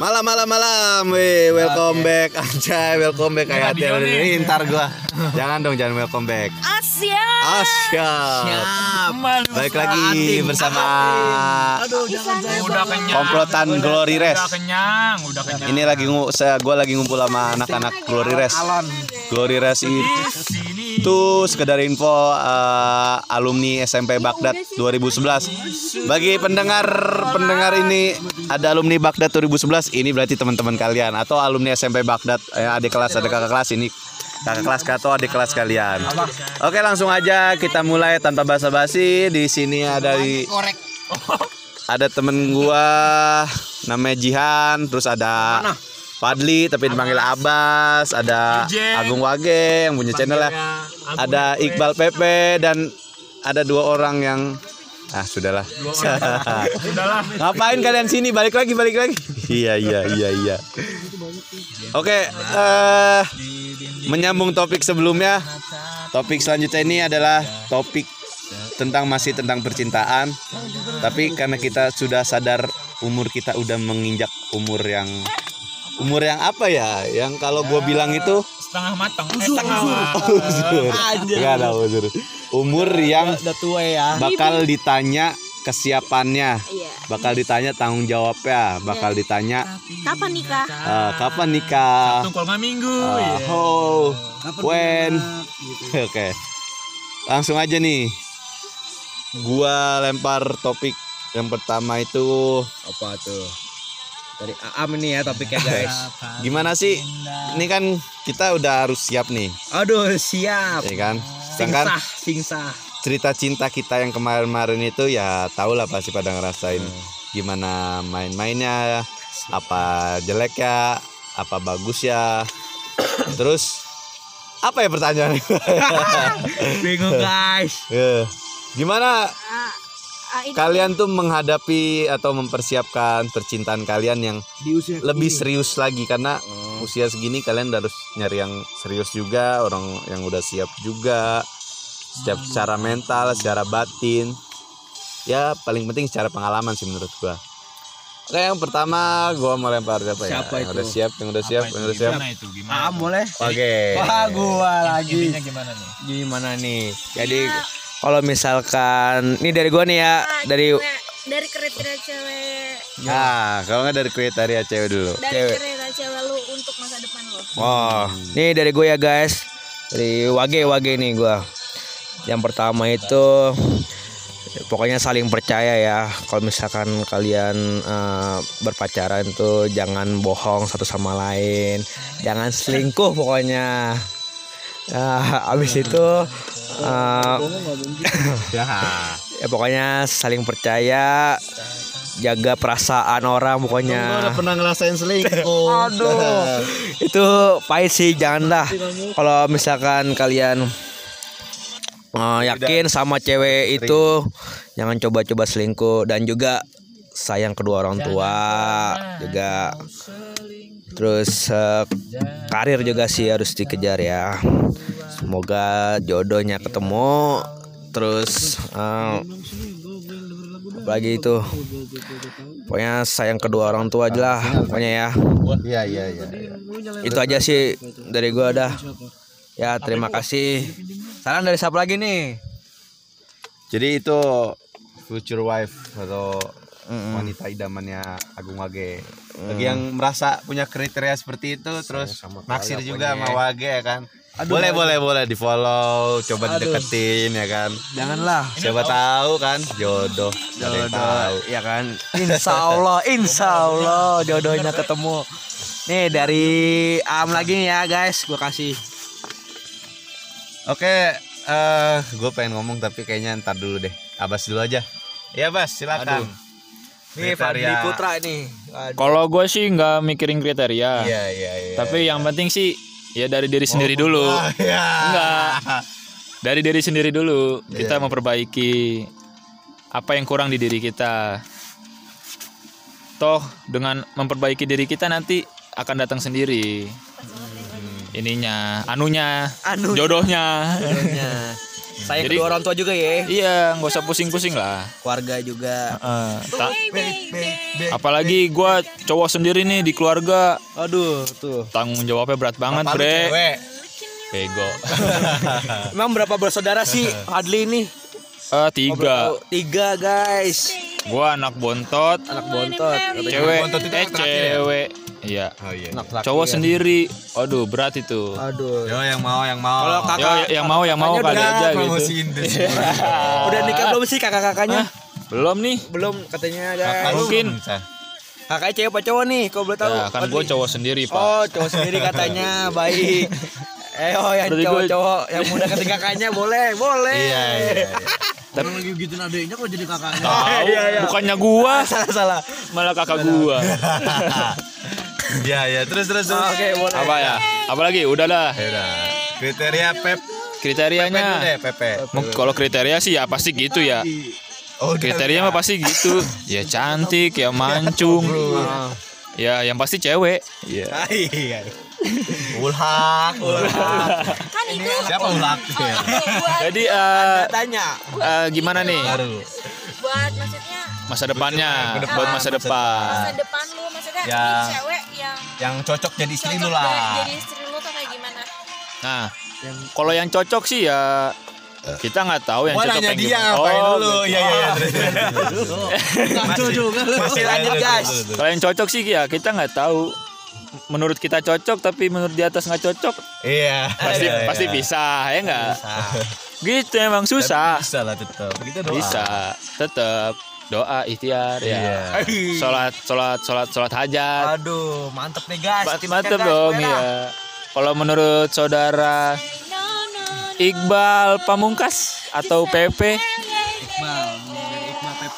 Malam malam malam. Wih, welcome back. Anjay, welcome back. Kayak ini. Ntar gua. Jangan dong, jangan welcome back. Asia. Asia. Baik lagi bersama Udah kenyang. komplotan Glory Rest. Udah kenyang, udah kenyang. Ini lagi ngu- saya gua lagi ngumpul sama anak-anak Glory Rest. Glory Rest itu sekedar info eh, alumni SMP Baghdad 2011. Bagi pendengar pendengar ini ada alumni Baghdad 2011, ini berarti teman-teman kalian atau alumni SMP Baghdad eh, adik kelas ada kakak kelas ini kakak kelas atau adik kelas kalian. Oke, langsung aja kita mulai tanpa basa-basi. Di sini ada di ada temen gua namanya Jihan, terus ada Fadli tapi dipanggil Abbas, ada. Agung Wage yang punya channel ya. Ada Iqbal Pepe dan ada dua orang yang ah sudahlah. Udahlah. Ngapain kalian sini? Balik lagi, balik lagi. iya, iya, iya, iya. Oke, eh menyambung topik sebelumnya. Topik selanjutnya ini adalah topik tentang masih tentang percintaan. Tapi karena kita sudah sadar umur kita udah menginjak umur yang umur yang apa ya? Yang kalau gue bilang itu Setengah matang. Eh, setengah uzur. Enggak ada uzur. Umur yang Udah tua ya. bakal ditanya kesiapannya, Iya. bakal ditanya tanggung jawabnya, bakal ditanya Kapan nikah? eh, kapan nikah, Tungkol nggak minggu. Eh, ya. how, when, Gitu. oke, langsung aja nih, gua lempar topik yang pertama itu Apa tuh? Dari Aam ini ya topiknya guys. gimana sih? Ini kan kita udah harus siap nih, Aduh siap. ya kan? Sedangkan Singsah, singsah. cerita cinta kita yang kemarin-kemarin itu ya tau lah pasti pada ngerasain gimana main-mainnya apa jelek ya apa bagus ya terus apa ya pertanyaannya Bingung guys. Ya. gimana Ah, ah, itu kalian tuh menghadapi atau mempersiapkan percintaan kalian yang Di usia lebih serius lagi karena usia segini kalian udah harus nyari yang serius juga orang yang udah siap juga siap secara mental secara batin ya paling penting secara pengalaman sih menurut gua Oke yang pertama gua mau lempar siapa ya Siapa yang itu? udah siap yang udah siap yang udah siap Gimana itu? Gimana? Aam boleh? oke Wah gua lagi. Intinya gimana nih? Gimana nih? Jadi Iya. Kalau misalkan ini dari gua nih ya, ah, dari cewek. dari kriteria cewek nah kalau nggak dari kriteria cewek dulu dari Cewek. kriteria cewek lu untuk masa depan lo. Wah, nih dari gue ya guys. Dari Wage Wage nih gua. Yang pertama itu pokoknya saling percaya ya. Kalau misalkan kalian eh, berpacaran tuh jangan bohong satu sama lain, jangan selingkuh pokoknya. Nah, abis itu eh, ya ya pokoknya saling percaya, jaga perasaan orang pokoknya. pernah ngerasain selingkuh Aduh, itu pahit sih janganlah. Kalau misalkan kalian eh, yakin sama cewek itu, jangan coba-coba selingkuh dan juga sayang kedua orang tua juga. Terus eh, karir juga sih harus dikejar ya. Semoga jodohnya ketemu. Terus eh, apalagi itu? Pokoknya sayang kedua orang tua aja lah pokoknya ya. Iya iya iya iya. itu aja sih dari gua dah. Ya terima kasih. Salam dari siapa lagi nih? Jadi itu future wife atau wanita idamannya Agung Wage. Bagi yang merasa punya kriteria seperti itu terus naksir juga sama Wage ya kan boleh boleh boleh. Di follow coba dideketin ya kan? Janganlah. Siapa tahu kan? Jodoh. Tahu. ya kan? Insya Allah insya Allah jodohnya ketemu. Nih dari Am lagi nih ya guys. Gua kasih. Oke eh gue pengen ngomong tapi kayaknya ntar dulu deh. Abas dulu aja. Ya Bas silakan. Nih Fadli Kriteria. Putra nih. Aduh. Kalau gue sih nggak mikirin kriteria. iya iya iya. Tapi yang penting sih ya dari diri sendiri dulu. Ya. Enggak. Dari diri sendiri dulu kita Iya. memperbaiki apa yang kurang di diri kita. Toh dengan memperbaiki diri kita nanti akan datang sendiri. Ininya, anunya, Anunya. jodohnya. Jodohnya. sayang Jadi- kedua orang tua juga ya iya, nggak usah pusing-pusing lah. keluarga juga. Ta- Baby, Apalagi gua cowok sendiri nih di keluarga Aduh, tuh. tanggung jawabnya berat banget, Bre. Bego. Emang berapa bersaudara sih Adli ini? Eh tiga. Oh, tiga guys. Gua anak bontot, Anak bontot. cewek bontot itu eh ya? cewek. Iya. Oh iya. Anak laki Cowok ya. sendiri. Aduh, berat itu. Aduh. Yo yang mau yang mau. Kalau Yo, kakak yang mau yang mau kali aja gitu. deh. udah nikah belum sih kakak-kakaknya? Belum nih. Belum katanya Kakak guys. lu Mungkin. Kakaknya cewek apa cowok nih? Kau boleh tahu? Ya, kan Adli? gue cowok sendiri, Pak. Oh, cowok sendiri katanya. Baik. Eh, oh yang cowok-cowok yang muda ketika kakaknya boleh, boleh. Iya iya. iya. Orang lagi gituin adeknya kok jadi kakaknya. Tahu, Iya, iya. bukannya gua, Salah salah. malah kakak gua. Iya iya terus terus. terus. Oke, boleh. Apa ya? Apalagi udahlah. Ya udah. Kriteria Pep Kriterianya. deh Pepe. Kalau kriteria sih ya pasti gitu ya. Oh, Kriteria mah pasti gitu. Ya cantik, ya mancung. Ya yang pasti cewek. Iya. Iya. Ulhak, ulhak. Kan itu Siapa ulhak? Oh, oke, buat Jadi eh, Tanya. eh, gimana nih Baru. buat maksudnya masa depannya buat masa depan. masa depan lu maksudnya ini cewek yang Yang cocok jadi istri cocok lu lah. jadi istri lu tuh kayak gimana? Nah, kalau yang cocok sih ya kita nggak tahu yang cocok nanya yang dia gimana. ngapain Oh, dulu. gitu. Iya iya iya. lu. Masih lanjut, guys. Kalau yang cocok sih ya kita nggak tahu. Menurut kita cocok tapi menurut di atas nggak cocok Iya. pasti iya, iya. pasti bisa ya nggak? Bisa. Gitu emang Tapi susah. Bisa lah tetap. Kita doa. Bisa tetap doa ikhtiar ya. Iya. Sholat sholat sholat sholat hajat. Aduh, mantep nih guys. Mantep guys, dong ya. Kalau menurut saudara. Iqbal Pamungkas atau PP Iqbal, Iqbal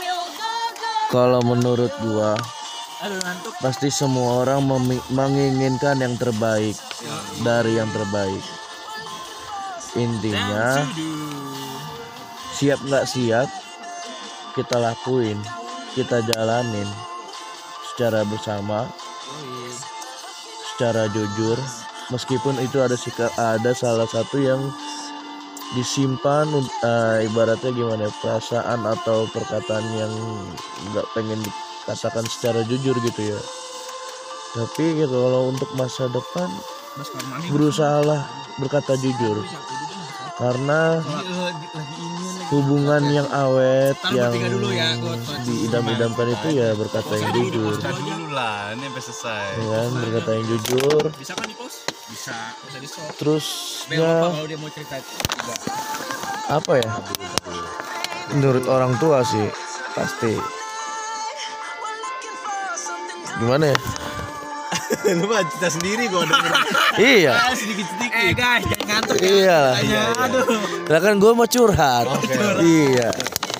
go. Kalau menurut gua Aduh pasti semua orang menginginkan yang terbaik dari yang terbaik. Intinya siap nggak siap kita lakuin, kita jalanin secara bersama, secara jujur. Meskipun itu ada sikap ada salah satu yang disimpan eh, ibaratnya gimana ya, perasaan atau perkataan yang nggak pengen dikatakan secara jujur gitu ya. Tapi gitu kalau untuk masa depan berusahalah berkata jujur. Karena hubungan yang awet Taruh yang dulu ya, diidam-idamkan itu ya berkata yang jujur Tadi dulu lah, ini sampai selesai. ya kan berkata yang jujur Bisa kan di pos? Bisa. Bisa di stop. terus ya kalau dia mau cerita juga. apa ya menurut orang tua sih pasti gimana ya Lu mah cerita sendiri gua denger. iya Sedikit-sedikit. Eh guys, jangan ngantuk. iya Aduh. lah kan gue mau curhat iya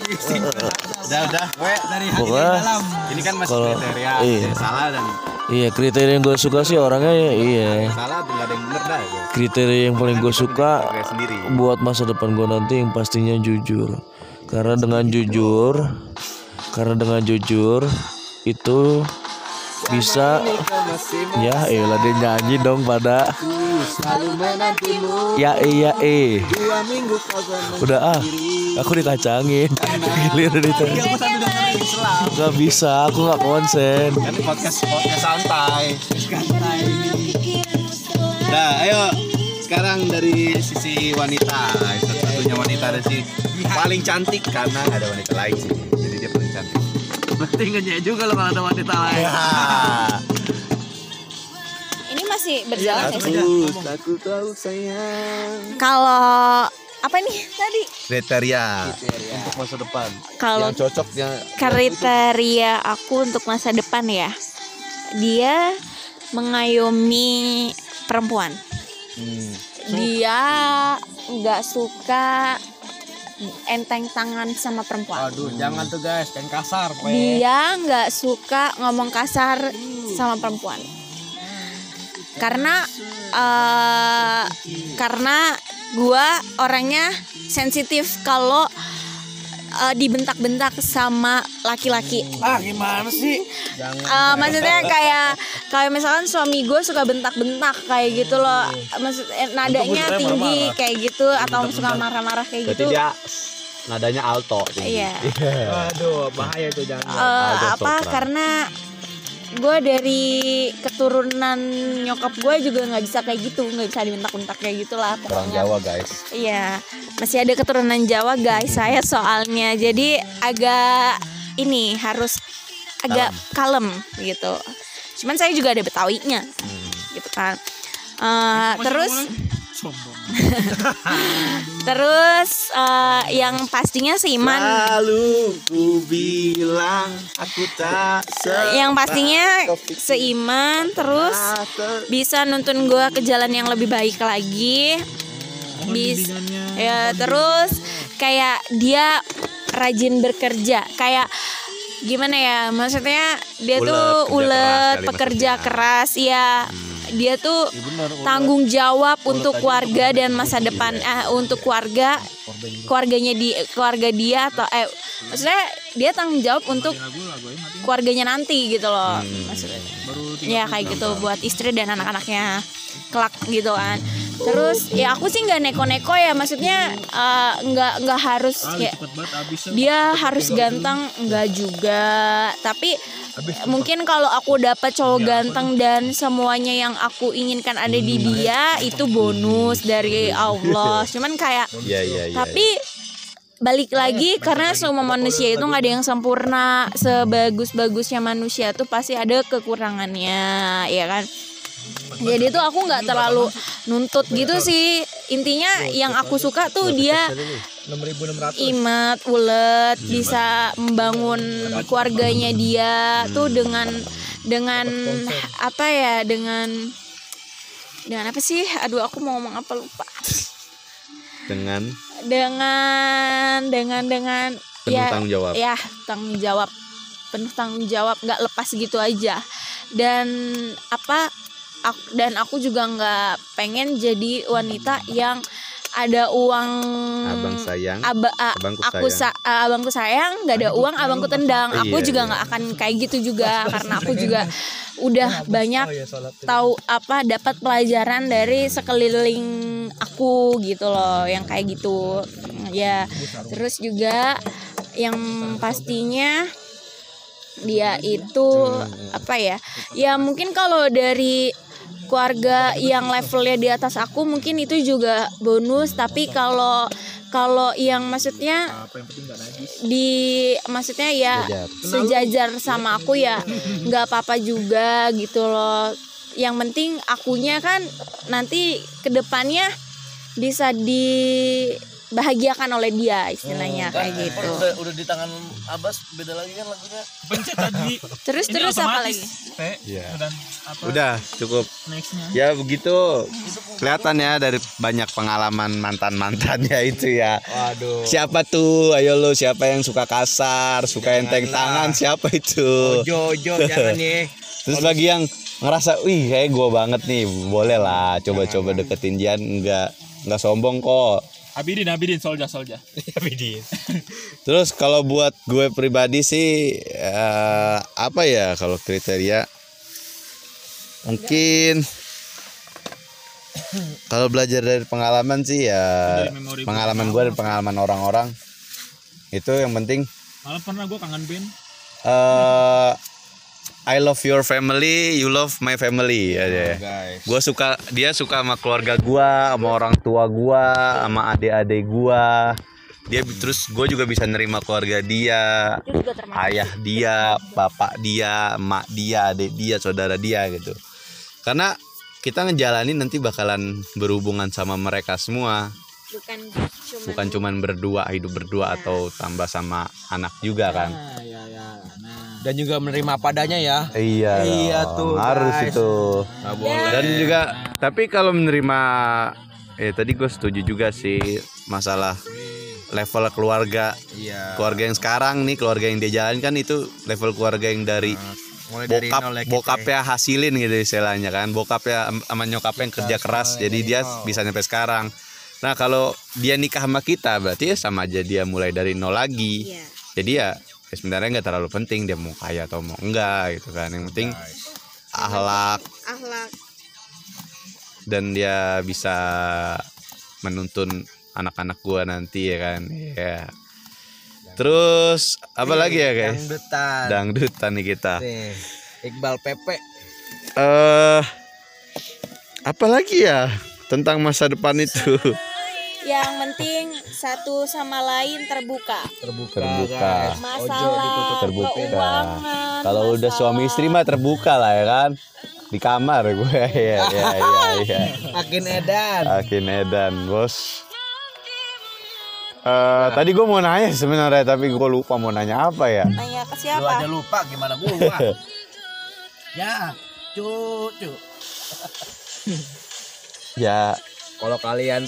Udah, udah. Gue Dari hati Pokoknya- dari dalam. ini kan masih Kalau- kriteria iya. yang salah dan iya kriteria yang gue suka sih orangnya ya, iya salah nggak ada yang bener dah gua. kriteria yang paling gue suka Kriteria sendiri. buat masa depan gue nanti yang pastinya jujur karena dengan jujur karena dengan jujur itu bisa. Ya elah dia nyanyi dong pada. Ya iya eh. Udah ah. Aku dikacangin. Giliran itu nggak bisa aku nggak konsen. Podcast podcast santai. Nah, ayo. Sekarang dari sisi wanita, satu-satunya wanita dari sini. Paling cantik karena ada wanita lain sih. Jadi dia. Berarti ngenyek juga lo kalau ada wanita lain. Ya. Ini masih berjalan ya sih? aku tahu sayang. Kalau apa nih tadi? Kriteria untuk masa depan Kalau yang cocoknya kriteria aku untuk masa depan ya, dia mengayomi perempuan. hmm, Dia nggak suka enteng tangan sama perempuan. Aduh, jangan tuh guys, kan kasar. Pe. Dia nggak suka ngomong kasar sama perempuan. Karena eh karena gua orangnya sensitif kalau eh, dibentak-bentak sama laki-laki. Ah, gimana sih? Eh, maksudnya kayak kayak misalkan suami gue suka bentak-bentak kayak gitu loh. Maksud eh, nadanya tinggi kayak gitu atau suka marah-marah kayak berarti gitu. dia nadanya alto tinggi. Iya. Waduh, bahaya tuh jangan. Eh, Aldo apa sopran. karena gue dari keturunan nyokap gue juga nggak bisa kayak gitu nggak bisa dibentak-bentak kayak gitulah orang Jawa guys. Iya masih ada keturunan Jawa guys saya soalnya. Jadi agak ini harus agak kalem, gitu cuman saya juga ada betawinya. Gitu kan. Eh, terus terus eh, yang pastinya seiman lalu ku bilang aku tak yang pastinya seiman terus bisa nuntun gue ke jalan yang lebih baik lagi. Bis ya terus kayak dia rajin bekerja. Kayak gimana ya maksudnya dia Ulet, tuh keras ulet pekerja maksudnya. keras ya dia tuh tanggung jawab untuk keluarga dan masa depan eh untuk keluarga keluarganya di keluarga dia atau eh maksudnya dia tanggung jawab untuk keluarganya nanti gitu loh maksudnya. Ya kayak gitu buat istri dan anak-anaknya kelak gitu kan terus ya aku sih nggak neko-neko ya maksudnya eh, nggak nggak harus kayak dia harus ganteng nggak juga. Tapi mungkin kalau aku dapat cowok ganteng dan semuanya yang aku inginkan ada di dia itu bonus dari Allah. Cuman kayak Iya iya iya. tapi balik lagi karena semua manusia itu nggak ada yang sempurna sebagus-bagusnya manusia tuh pasti ada kekurangannya ya kan jadi tuh aku nggak terlalu nuntut gitu sih. Intinya yang aku suka tuh dia imat ulet bisa membangun keluarganya dia tuh dengan dengan apa ya dengan dengan apa sih? Aduh aku mau ngomong apa lupa. Dengan? Dengan dengan dengan penuh ya tanggung jawab. ya tanggung jawab. Penuh tanggung jawab nggak lepas gitu aja. Dan apa aku, dan aku juga nggak pengen jadi wanita yang ada uang Abang sayang. aba, a- abangku aku sayang. sa- a- abangku sayang nggak ada uang abangku tendang. aku Iya, juga iya. nggak akan kayak gitu juga karena aku juga udah banyak tahu apa dapat pelajaran dari sekeliling aku gitu loh yang kayak gitu. Ya terus juga yang pastinya dia itu apa ya? Ya mungkin kalau dari keluarga yang levelnya di atas aku mungkin itu juga bonus. Tapi kalau kalau yang maksudnya di maksudnya ya sejajar. sama aku ya nggak apa-apa juga gitu loh. Yang penting akunya kan nanti ke depannya bisa dibahagiakan oleh dia istilahnya kayak gitu udah udah di tangan Abbas beda lagi kan lagunya Pencet tadi. terus Ini terus apa lagi Pe. Iya. Apa Udah cukup. nextnya? Ya begitu kelihatan ya dari banyak pengalaman mantan mantannya itu ya. Waduh. Siapa tuh? Ayo lo siapa yang suka kasar, suka enteng tangan? Siapa itu? Jojo jangan nih. Terus bagi yang ngerasa, wih kayak gue banget nih, boleh lah coba-coba deketin Jian, nggak nggak sombong kok. Abidin, Abidin, Solja, Solja. Terus kalau buat gue pribadi sih eh, apa ya kalau kriteria? Mungkin kalau belajar dari pengalaman sih ya Dari pengalaman gue dan pengalaman orang-orang. Itu yang penting. Malah pernah gue kangen band. eh I love your family, you love my family ya deh. Gue suka dia suka sama keluarga gua, sama orang tua gua, sama adik-adik gua. Dia terus gue juga bisa nerima keluarga dia, ayah dia, bapak dia, emak dia, adik dia, saudara dia gitu. Karena kita ngejalanin nanti bakalan berhubungan sama mereka semua, bukan cuma bukan cuman berdua hidup berdua atau tambah sama anak juga kan. Nah, ya, ya. Nah. Dan juga menerima padanya ya. Iya, Iya dong, tuh, harus guys. itu. Nggak boleh. Dan juga tapi kalau menerima eh tadi gue setuju juga sih masalah level keluarga Iya. keluarga yang sekarang nih keluarga yang dia jalan kan itu level keluarga yang dari Mulai dari bokap nol ya bokapnya hasilin gitu istilahnya kan bokapnya am- sama nyokapnya yang kerja keras jadi dia bisa sampai sekarang nah kalau dia nikah sama kita berarti ya sama aja dia mulai dari nol lagi Iya. jadi ya, ya sebenarnya nggak terlalu penting dia mau kaya atau mau enggak gitu kan yang penting akhlak akhlak dan dia bisa menuntun anak-anak gua nanti ya kan ya Terus apa lagi ya guys? Dangdutan. Dangdutan nih kita. Nih, Iqbal Pepe. Eh apa lagi ya tentang masa depan itu? Yang penting satu sama lain terbuka. Terbuka, Terbuka. guys. Masalah terbuka. keuangan, Kalau udah masalah- suami istri mah terbuka lah ya kan. Di kamar gue ya ya ya ya. Makin edan. Akin Edan bos. Eh tadi gue mau nanya sebenarnya tapi gue lupa mau nanya apa ya. Nanya ke Lu siapa? aja lupa gimana gua. ya, cucu. Ya Kalau kalian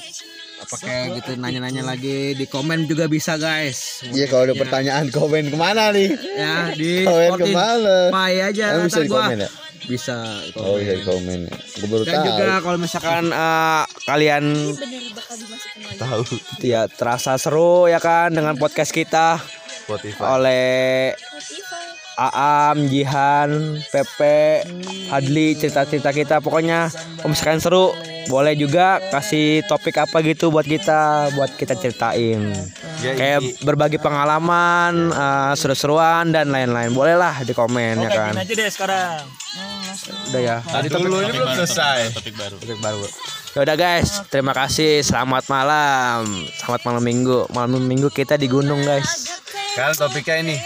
apa kayak gitu nanya-nanya lagi di komen juga bisa guys. Iya kalau ada pertanyaan komen ke mana nih? Ya di Komen ke mana? aja Emang bisa di komen ya? Bisa. Oh iya komen. Gue baru Dan tahu. juga kalau misalkan eh, kalian. Tahu. ya terasa seru ya kan dengan podcast kita Spotify. oleh. Aam, Jihan, Pepe, Hadli cerita-cerita kita. Pokoknya kalau misalkan seru. Boleh juga kasih topik apa gitu buat kita buat kita ceritain. Ya, kayak berbagi pengalaman eh, seru-seruan dan lain-lain. Bolehlah di komen ya kan? aja deh sekarang. udah ya. Tadi dulu ini belum selesai. Topik baru. topik baru. Ya udah guys. Terima kasih. Selamat malam. Selamat malam minggu. Malam minggu kita di gunung guys Sekarang topiknya ini